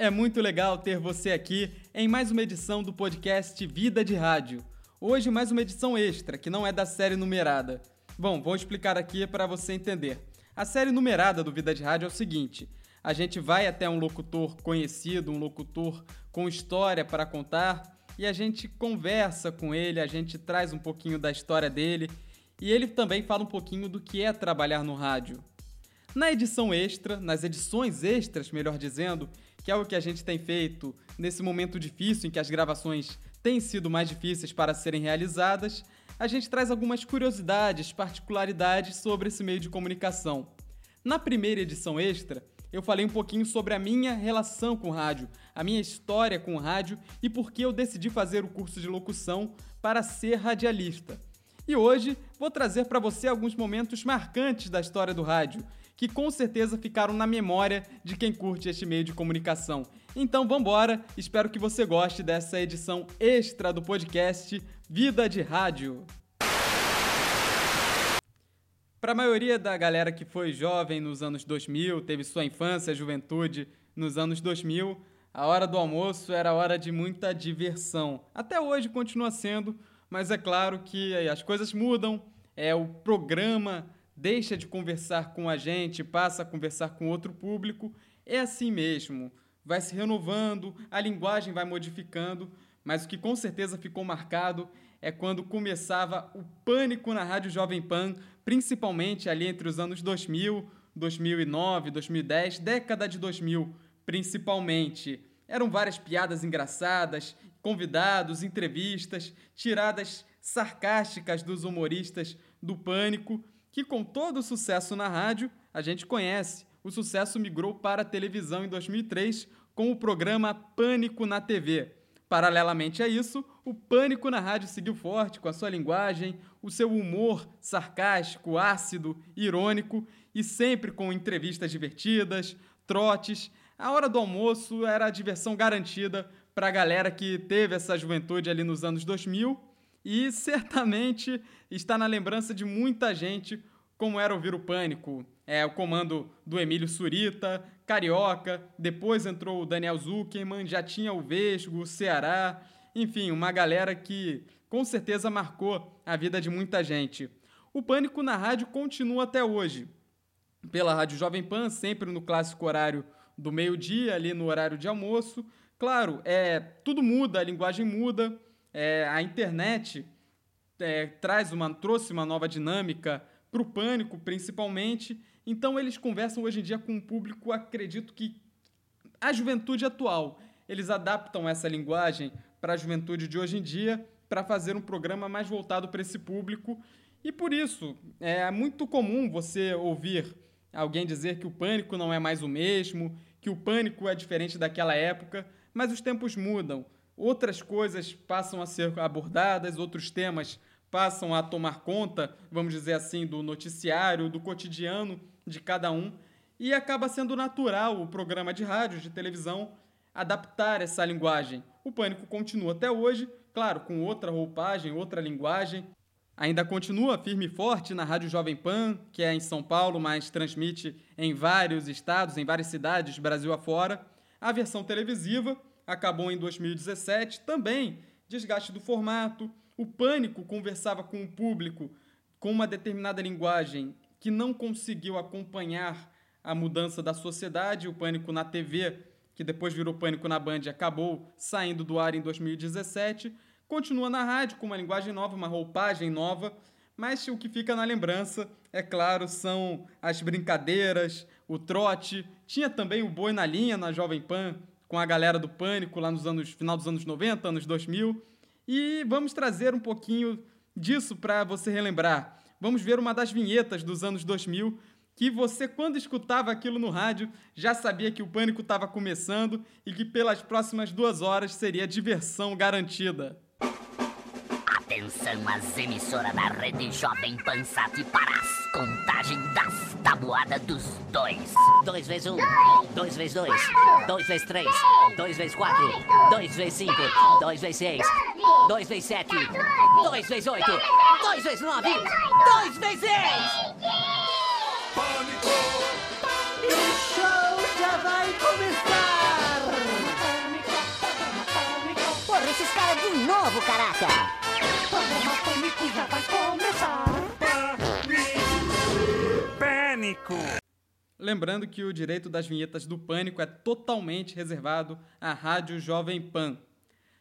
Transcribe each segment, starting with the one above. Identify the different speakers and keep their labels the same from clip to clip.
Speaker 1: É muito legal ter você aqui em mais uma edição do podcast Vida de Rádio. Hoje, mais uma edição extra, que não é da série numerada. Bom, vou explicar aqui para você entender. A série numerada do Vida de Rádio é o seguinte: a gente vai até um locutor conhecido, um locutor com história para contar, e a gente conversa com ele, a gente traz um pouquinho da história dele, e ele também fala um pouquinho do que é trabalhar no rádio. Na edição extra, nas edições extras, melhor dizendo, que é o que a gente tem feito nesse momento difícil em que as gravações têm sido mais difíceis para serem realizadas, a gente traz algumas curiosidades, particularidades sobre esse meio de comunicação. Na primeira edição extra, eu falei um pouquinho sobre a minha relação com o rádio, a minha história com o rádio e por que eu decidi fazer o curso de locução para ser radialista. E hoje vou trazer para você alguns momentos marcantes da história do rádio que com certeza ficaram na memória de quem curte este meio de comunicação. Então vambora, espero que você goste dessa edição extra do podcast Vida de Rádio. Para a maioria da galera que foi jovem nos anos 2000, teve sua infância, juventude nos anos 2000, a hora do almoço era hora de muita diversão. Até hoje continua sendo, mas é claro que as coisas mudam, é o programa deixa de conversar com a gente, passa a conversar com outro público, é assim mesmo. Vai se renovando, a linguagem vai modificando, mas o que com certeza ficou marcado é quando começava o pânico na Rádio Jovem Pan, principalmente ali entre os anos 2000, 2009, 2010, década de 2000, principalmente. Eram várias piadas engraçadas, convidados, entrevistas, tiradas sarcásticas dos humoristas do pânico que com todo o sucesso na rádio, a gente conhece. O sucesso migrou para a televisão em 2003 com o programa Pânico na TV. Paralelamente a isso, o Pânico na rádio seguiu forte com a sua linguagem, o seu humor sarcástico, ácido, irônico e sempre com entrevistas divertidas, trotes. A hora do almoço era a diversão garantida para a galera que teve essa juventude ali nos anos 2000 e certamente está na lembrança de muita gente como era ouvir o Pânico. É, o comando do Emílio Surita, Carioca, depois entrou o Daniel Zuckerman, já tinha o Vesgo, o Ceará, enfim, uma galera que com certeza marcou a vida de muita gente. O Pânico na rádio continua até hoje. Pela Rádio Jovem Pan, sempre no clássico horário do meio-dia, ali no horário de almoço. Claro, é, tudo muda, a linguagem muda, é, a internet é, traz uma, trouxe uma nova dinâmica para o pânico, principalmente. Então eles conversam hoje em dia com um público, acredito que a juventude atual. Eles adaptam essa linguagem para a juventude de hoje em dia para fazer um programa mais voltado para esse público. E por isso, é muito comum você ouvir alguém dizer que o pânico não é mais o mesmo, que o pânico é diferente daquela época, mas os tempos mudam outras coisas passam a ser abordadas, outros temas passam a tomar conta, vamos dizer assim, do noticiário, do cotidiano de cada um, e acaba sendo natural o programa de rádio, de televisão, adaptar essa linguagem. O Pânico continua até hoje, claro, com outra roupagem, outra linguagem. Ainda continua firme e forte na Rádio Jovem Pan, que é em São Paulo, mas transmite em vários estados, em várias cidades, Brasil afora. A versão televisiva, acabou em 2017, também desgaste do formato. O Pânico conversava com o público com uma determinada linguagem que não conseguiu acompanhar a mudança da sociedade. O Pânico na TV, que depois virou Pânico na Band, acabou saindo do ar em 2017. Continua na rádio com uma linguagem nova, uma roupagem nova, mas o que fica na lembrança, é claro, são as brincadeiras, o trote. Tinha também o boi na linha na Jovem Pan, com a galera do Pânico lá nos anos final dos anos 90, anos 2000. E vamos trazer um pouquinho disso para você relembrar. Vamos ver uma das vinhetas dos anos 2000 que você, quando escutava aquilo no rádio, já sabia que o pânico estava começando e que pelas próximas duas horas seria diversão garantida.
Speaker 2: Atenção às emissoras da rede Jovem Pan, Pansat para as contagem das tabuadas dos dois. Dois vezes um, dois vezes dois, dois vezes três, dois vezes quatro, dois vezes cinco, dois vezes seis, dois vezes sete, dois vezes oito, dois vezes nove, dois vezes dez.
Speaker 3: Pânico! O show já vai começar!
Speaker 2: Porra, esses caras de novo, caraca!
Speaker 3: Programa Pânico já vai começar.
Speaker 4: Pânico!
Speaker 1: Lembrando que o direito das vinhetas do Pânico é totalmente reservado à Rádio Jovem Pan.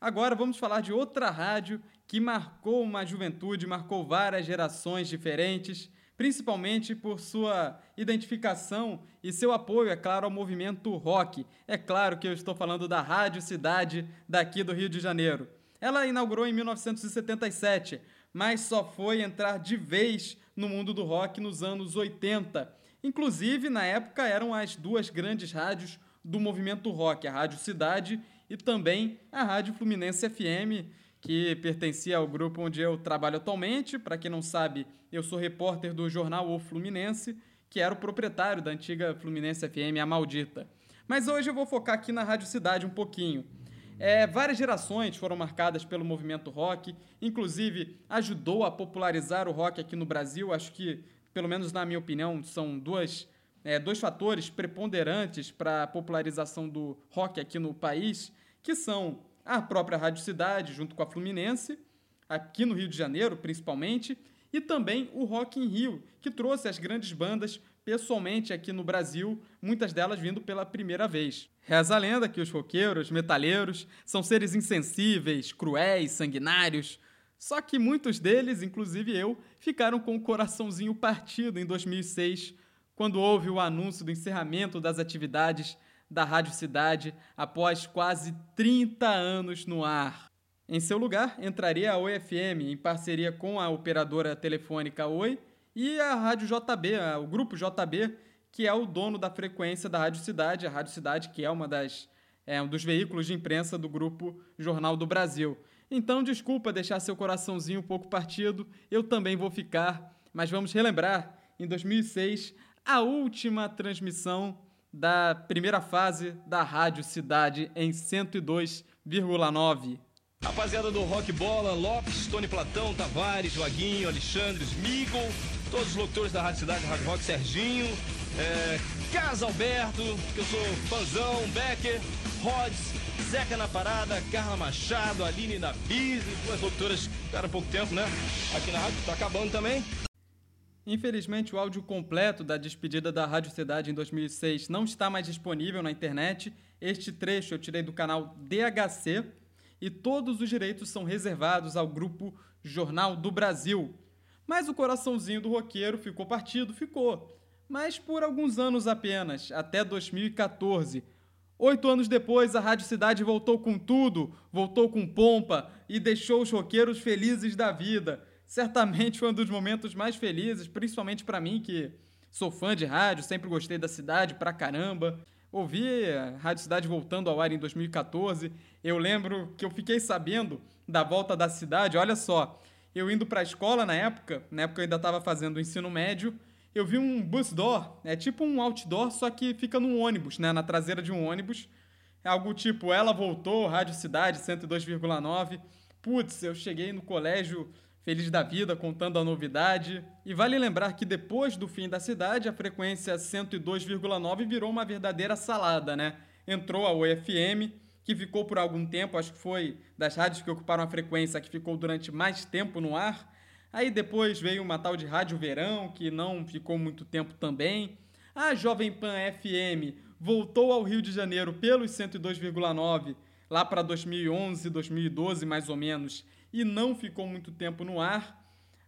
Speaker 1: Agora vamos falar de outra rádio que marcou uma juventude, marcou várias gerações diferentes, principalmente por sua identificação e seu apoio, é claro, ao movimento rock. É claro que eu estou falando da Rádio Cidade daqui do Rio de Janeiro. Ela inaugurou em 1977, mas só foi entrar de vez no mundo do rock nos anos 80. Inclusive, na época, eram as duas grandes rádios do movimento rock, a Rádio Cidade e também a Rádio Fluminense FM, que pertencia ao grupo onde eu trabalho atualmente. Para quem não sabe, eu sou repórter do jornal O Fluminense, que era o proprietário da antiga Fluminense FM, a Maldita. Mas hoje eu vou focar aqui na Rádio Cidade um pouquinho. É, várias gerações foram marcadas pelo movimento rock, inclusive ajudou a popularizar o rock aqui no Brasil. Acho que, pelo menos na minha opinião, são duas, é, dois fatores preponderantes para a popularização do rock aqui no país, que são a própria Rádio Cidade, junto com a Fluminense, aqui no Rio de Janeiro, principalmente, e também o Rock in Rio, que trouxe as grandes bandas pessoalmente aqui no Brasil, muitas delas vindo pela primeira vez. Reza a lenda que os roqueiros, metaleiros, são seres insensíveis, cruéis, sanguinários. Só que muitos deles, inclusive eu, ficaram com o coraçãozinho partido em 2006, quando houve o anúncio do encerramento das atividades da Rádio Cidade após quase 30 anos no ar. Em seu lugar, entraria a Oi FM, em parceria com a operadora telefônica Oi e a Rádio JB, o grupo JB, que é o dono da frequência da Rádio Cidade, a Rádio Cidade, que é uma das é, um dos veículos de imprensa do grupo Jornal do Brasil. Então, desculpa deixar seu coraçãozinho um pouco partido, eu também vou ficar, mas vamos relembrar, em 2006, a última transmissão da primeira fase da Rádio Cidade em 102,9.
Speaker 5: Rapaziada do Rock Bola, Lopes, Tony Platão, Tavares, Vaguinho, Alexandre, Smigol, todos os locutores da Rádio Cidade, Rádio Rock, Serginho, é, Casa Alberto, que eu sou fãzão, Becker, Rods, Zeca na Parada, Carla Machado, Aline na Biz, duas locutoras ficaram há pouco tempo, né? Aqui na rádio, tá acabando também.
Speaker 1: Infelizmente, o áudio completo da despedida da Rádio Cidade em 2006 não está mais disponível na internet. Este trecho eu tirei do canal DHC e todos os direitos são reservados ao grupo Jornal do Brasil. Mas o coraçãozinho do roqueiro ficou partido, ficou. Mas por alguns anos apenas, até 2014. Oito anos depois, a Rádio Cidade voltou com tudo, voltou com pompa e deixou os roqueiros felizes da vida certamente foi um dos momentos mais felizes, principalmente para mim, que sou fã de rádio, sempre gostei da cidade pra caramba. Ouvi a Rádio Cidade voltando ao ar em 2014. Eu lembro que eu fiquei sabendo da volta da cidade, olha só. Eu indo para a escola na época, na época eu ainda estava fazendo o ensino médio, eu vi um bus door, é tipo um outdoor, só que fica num ônibus, né, na traseira de um ônibus. É algo tipo, ela voltou, Rádio Cidade 102,9. Putz, eu cheguei no colégio feliz da vida, contando a novidade. E vale lembrar que depois do fim da cidade, a frequência 102,9 virou uma verdadeira salada, né? Entrou a UFM, que ficou por algum tempo, acho que foi das rádios que ocuparam a frequência que ficou durante mais tempo no ar. Aí depois veio uma tal de Rádio Verão, que não ficou muito tempo também. A Jovem Pan FM voltou ao Rio de Janeiro pelos 102,9 lá para 2011, 2012 mais ou menos e não ficou muito tempo no ar.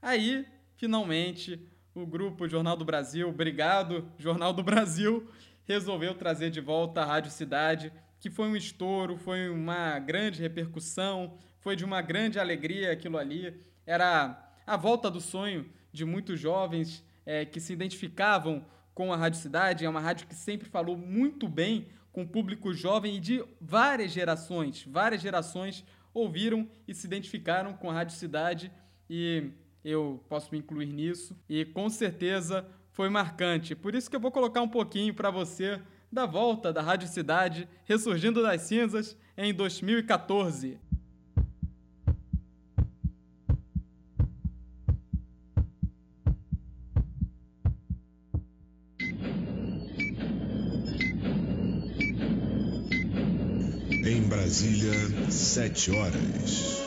Speaker 1: Aí, finalmente, o grupo Jornal do Brasil, obrigado, Jornal do Brasil, resolveu trazer de volta a Rádio Cidade, que foi um estouro, foi uma grande repercussão, foi de uma grande alegria aquilo ali. Era a volta do sonho de muitos jovens é, que se identificavam com a Rádio Cidade. É uma rádio que sempre falou muito bem com o público jovem e de várias gerações, várias gerações ouviram e se identificaram com a Rádio Cidade e eu posso me incluir nisso e com certeza foi marcante. Por isso que eu vou colocar um pouquinho para você da volta da Rádio Cidade ressurgindo das cinzas em 2014.
Speaker 6: Em Brasília, sete horas.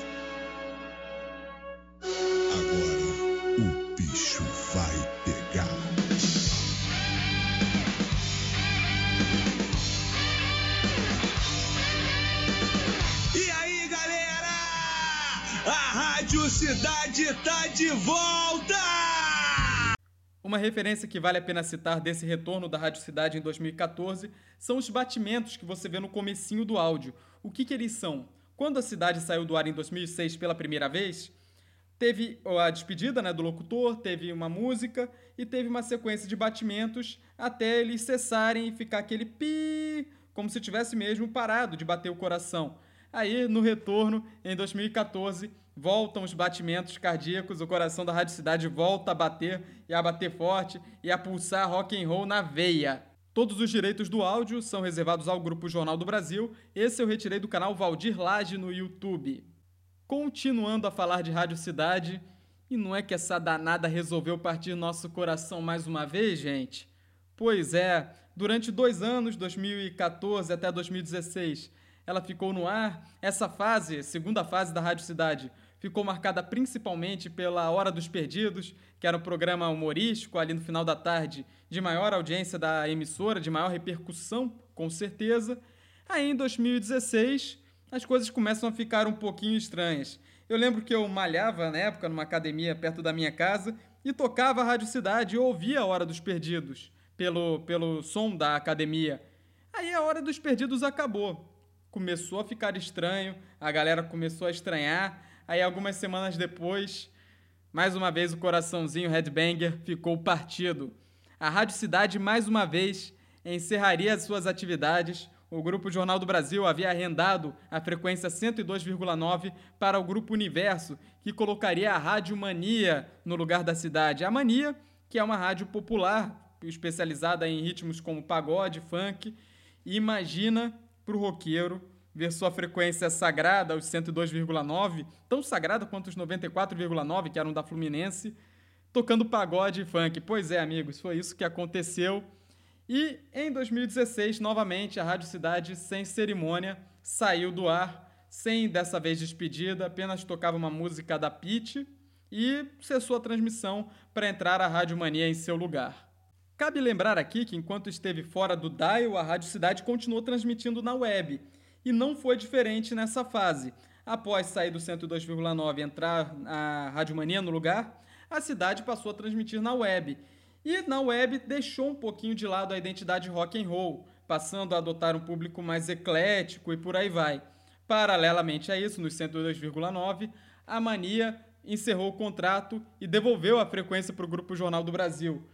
Speaker 4: Tá de volta!
Speaker 1: Uma referência que vale a pena citar desse retorno da Rádio Cidade em 2014 são os batimentos que você vê no comecinho do áudio. O que, que eles são? Quando a cidade saiu do ar em 2006 pela primeira vez, teve a despedida né, do locutor, teve uma música e teve uma sequência de batimentos até eles cessarem e ficar aquele pi, como se tivesse mesmo parado de bater o coração. Aí, no retorno, em 2014, voltam os batimentos cardíacos, o coração da Rádio Cidade volta a bater e a bater forte e a pulsar rock and roll na veia. Todos os direitos do áudio são reservados ao Grupo Jornal do Brasil. Esse eu retirei do canal Valdir Lage no YouTube. Continuando a falar de Rádio Cidade, e não é que essa danada resolveu partir nosso coração mais uma vez, gente? Pois é, durante dois anos, 2014 até 2016, ela ficou no ar. Essa fase, segunda fase da Rádio Cidade, ficou marcada principalmente pela Hora dos Perdidos, que era um programa humorístico ali no final da tarde, de maior audiência da emissora, de maior repercussão, com certeza. Aí em 2016, as coisas começam a ficar um pouquinho estranhas. Eu lembro que eu malhava na época numa academia perto da minha casa e tocava a Rádio Cidade e ouvia a Hora dos Perdidos pelo, pelo som da academia. Aí a Hora dos Perdidos acabou. Começou a ficar estranho, a galera começou a estranhar. Aí algumas semanas depois, mais uma vez o coraçãozinho Headbanger ficou partido. A Rádio Cidade mais uma vez encerraria as suas atividades. O Grupo Jornal do Brasil havia arrendado a frequência 102,9 para o Grupo Universo, que colocaria a Rádio Mania no lugar da cidade. A Mania, que é uma rádio popular especializada em ritmos como pagode, funk. E imagina para o roqueiro ver sua frequência sagrada, os 102,9, tão sagrada quanto os 94,9, que eram da Fluminense, tocando pagode e funk. Pois é, amigos, foi isso que aconteceu. E em 2016, novamente, a Rádio Cidade, sem cerimônia, saiu do ar, sem dessa vez despedida, apenas tocava uma música da Pete e cessou a transmissão para entrar a Rádio Mania em seu lugar. Cabe lembrar aqui que enquanto esteve fora do dial, a Rádio Cidade continuou transmitindo na web, e não foi diferente nessa fase. Após sair do 102,9 e entrar a Rádio Mania no lugar, a cidade passou a transmitir na web. E na web deixou um pouquinho de lado a identidade rock and roll, passando a adotar um público mais eclético e por aí vai. Paralelamente a isso, nos 102,9, a Mania encerrou o contrato e devolveu a frequência para o Grupo Jornal do Brasil.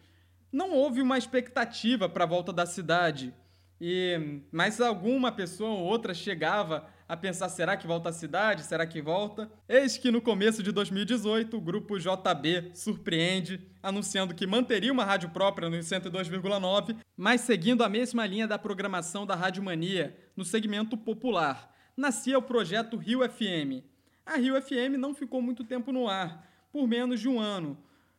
Speaker 1: Não houve uma expectativa para a volta da cidade, e mas alguma pessoa ou outra chegava a pensar: será que volta à cidade? Será que volta? Eis que no começo de 2018, o grupo JB surpreende, anunciando que manteria uma rádio própria no 102,9, mas seguindo a mesma linha da programação da Rádio Mania, no segmento popular. Nascia o projeto Rio FM. A Rio FM não ficou muito tempo no ar, por menos de um ano,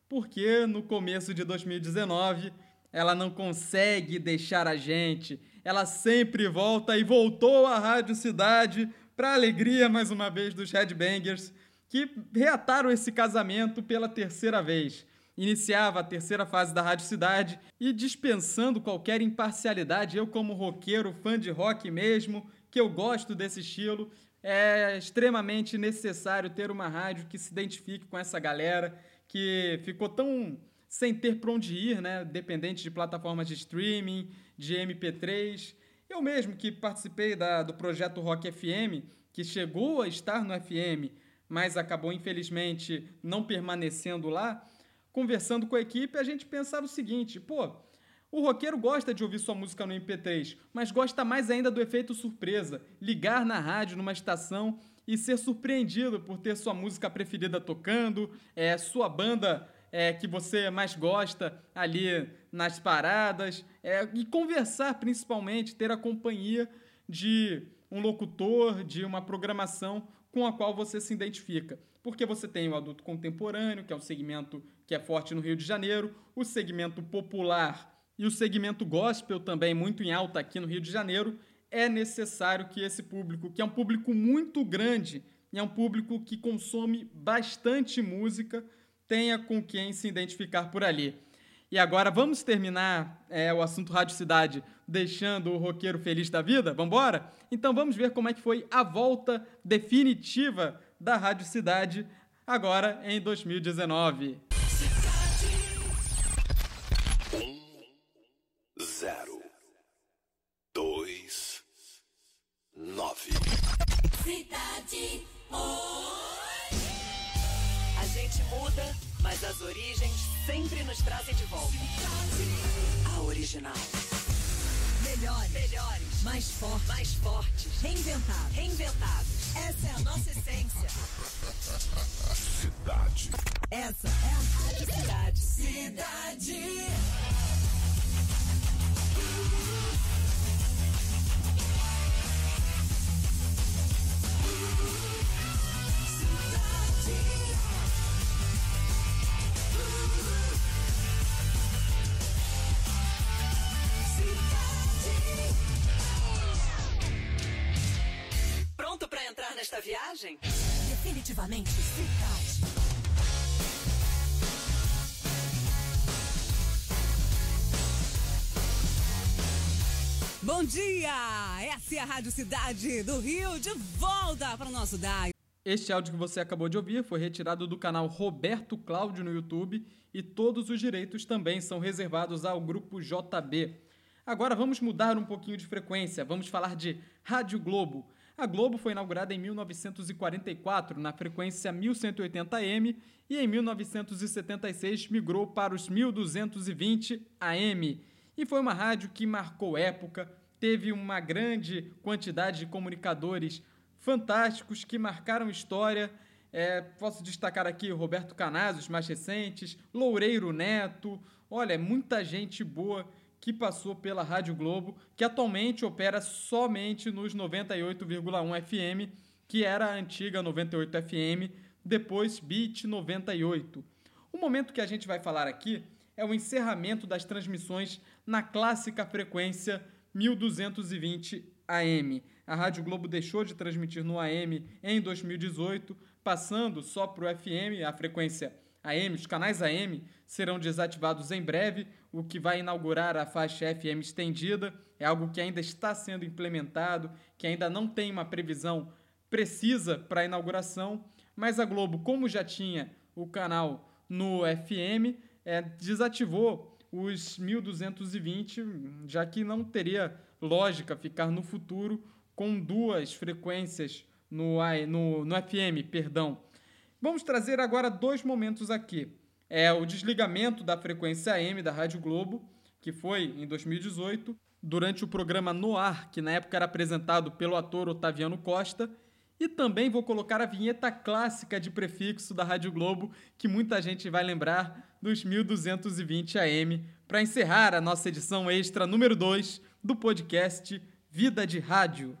Speaker 1: porque no começo de 2019 ela não consegue deixar a gente ela sempre volta e voltou à Rádio Cidade para alegria mais uma vez dos Headbangers, que reataram esse casamento pela terceira vez. Iniciava a terceira fase da Rádio Cidade e dispensando qualquer imparcialidade, eu como roqueiro, fã de rock mesmo, que eu gosto desse estilo, é extremamente necessário ter uma rádio que se identifique com essa galera que ficou tão sem ter para onde ir, né? Dependente de plataformas de streaming, de MP3. Eu mesmo que participei da, do projeto Rock FM, que chegou a estar no FM, mas acabou infelizmente não permanecendo lá, conversando com a equipe, a gente pensava o seguinte: pô, o roqueiro gosta de ouvir sua música no MP3, mas gosta mais ainda do efeito surpresa, ligar na rádio numa estação e ser surpreendido por ter sua música preferida tocando, é, sua banda é, que você mais gosta ali nas paradas, é, e conversar principalmente, ter a companhia de um locutor, de uma programação com a qual você se identifica. Porque você tem o adulto contemporâneo, que é um segmento que é forte no Rio de Janeiro, o segmento popular e o segmento gospel também muito em alta aqui no Rio de Janeiro, é necessário que esse público, que é um público muito grande, e é um público que consome bastante música, tenha com quem se identificar por ali. E agora vamos terminar é, o assunto Rádio Cidade deixando o roqueiro feliz da vida? Vambora? Então vamos ver como é que foi a volta definitiva da Rádio Cidade agora em 2019.
Speaker 6: zero dois nove
Speaker 7: Cidade gente muda, mas as origens sempre nos trazem de volta. A original. Melhores, melhores, mais fortes, mais fortes, reinventados, reinventados. Essa é a nossa essência.
Speaker 6: cidade
Speaker 7: Essa é a Rádio Cidade. Cidade. Nesta viagem? Definitivamente cidade.
Speaker 8: Bom dia! Essa é a Rádio Cidade do Rio, de volta para o nosso DAI.
Speaker 1: Este áudio que você acabou de ouvir foi retirado do canal Roberto Cláudio no YouTube e todos os direitos também são reservados ao grupo JB. Agora vamos mudar um pouquinho de frequência, vamos falar de Rádio Globo. A Globo foi inaugurada em 1944 na frequência 1180M e em 1976 migrou para os 1220 AM. E foi uma rádio que marcou época, teve uma grande quantidade de comunicadores fantásticos que marcaram história. É, posso destacar aqui Roberto Canazzo, os mais recentes, Loureiro Neto. Olha, muita gente boa que passou pela Rádio Globo, que atualmente opera somente nos 98,1 FM, que era a antiga 98 FM, depois Beat 98. O momento que a gente vai falar aqui é o encerramento das transmissões na clássica frequência 1220 AM. A Rádio Globo deixou de transmitir no AM em 2018, passando só para o FM, a frequência AM, os canais AM serão desativados em breve, o que vai inaugurar a faixa FM estendida. É algo que ainda está sendo implementado, que ainda não tem uma previsão precisa para a inauguração, mas a Globo, como já tinha o canal no FM, é, desativou os 1220, já que não teria lógica ficar no futuro com duas frequências no, no, no FM, perdão. Vamos trazer agora dois momentos aqui. É o desligamento da frequência AM da Rádio Globo, que foi em 2018, durante o programa No Ar, que na época era apresentado pelo ator Otaviano Costa, e também vou colocar a vinheta clássica de prefixo da Rádio Globo, que muita gente vai lembrar dos 1220 AM, para encerrar a nossa edição extra número 2 do podcast Vida de Rádio.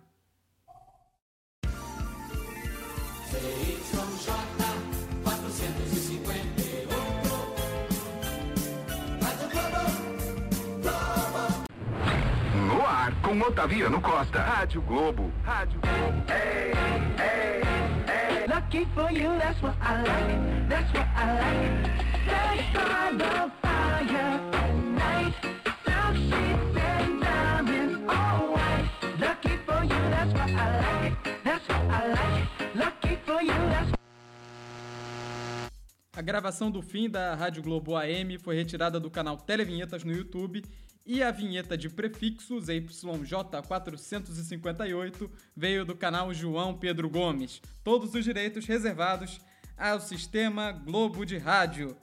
Speaker 9: Com Otaviano Costa. Rádio Globo. Rádio Globo.
Speaker 3: Lucky for you, that's what I like. That's what I like. Set by the fire at night. Silk sheets and diamonds, all white. Lucky for you, that's what I like. That's what I like. Lucky for you, that's
Speaker 1: A gravação do fim da Rádio Globo AM foi retirada do canal Televinhetas no YouTube e a vinheta de prefixo ZYJ458 veio do canal João Pedro Gomes. Todos os direitos reservados ao sistema Globo de Rádio.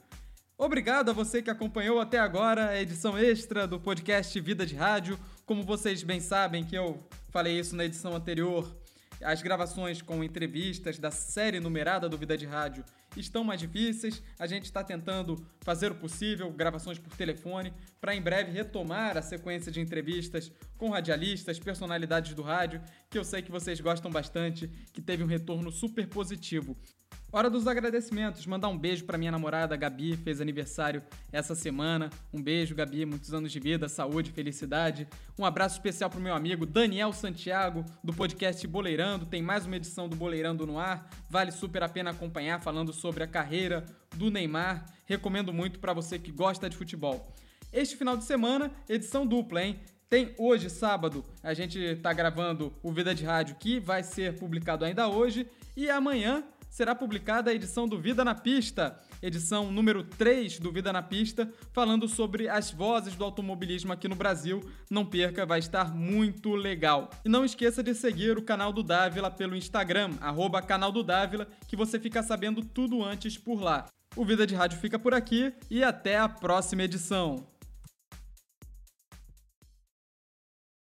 Speaker 1: Obrigado a você que acompanhou até agora a edição extra do podcast Vida de Rádio. Como vocês bem sabem que eu falei isso na edição anterior, as gravações com entrevistas da série numerada do Vida de Rádio estão mais difíceis. A gente está tentando fazer o possível, gravações por telefone, para em breve retomar a sequência de entrevistas com radialistas, personalidades do rádio, que eu sei que vocês gostam bastante, que teve um retorno super positivo. Hora dos agradecimentos. Mandar um beijo para minha namorada Gabi, fez aniversário essa semana. Um beijo, Gabi, muitos anos de vida, saúde, felicidade. Um abraço especial pro meu amigo Daniel Santiago, do podcast Boleirando. Tem mais uma edição do Boleirando no ar. Vale super a pena acompanhar falando sobre a carreira do Neymar. Recomendo muito para você que gosta de futebol. Este final de semana, edição dupla, hein? Tem hoje, sábado, a gente tá gravando o Vida de Rádio, que vai ser publicado ainda hoje, e amanhã será publicada a edição do Vida na Pista, edição número 3 do Vida na Pista, falando sobre as vozes do automobilismo aqui no Brasil. Não perca, vai estar muito legal. E não esqueça de seguir o canal do Dávila pelo Instagram, arroba canal do Dávila, que você fica sabendo tudo antes por lá. O Vida de Rádio fica por aqui e até a próxima edição.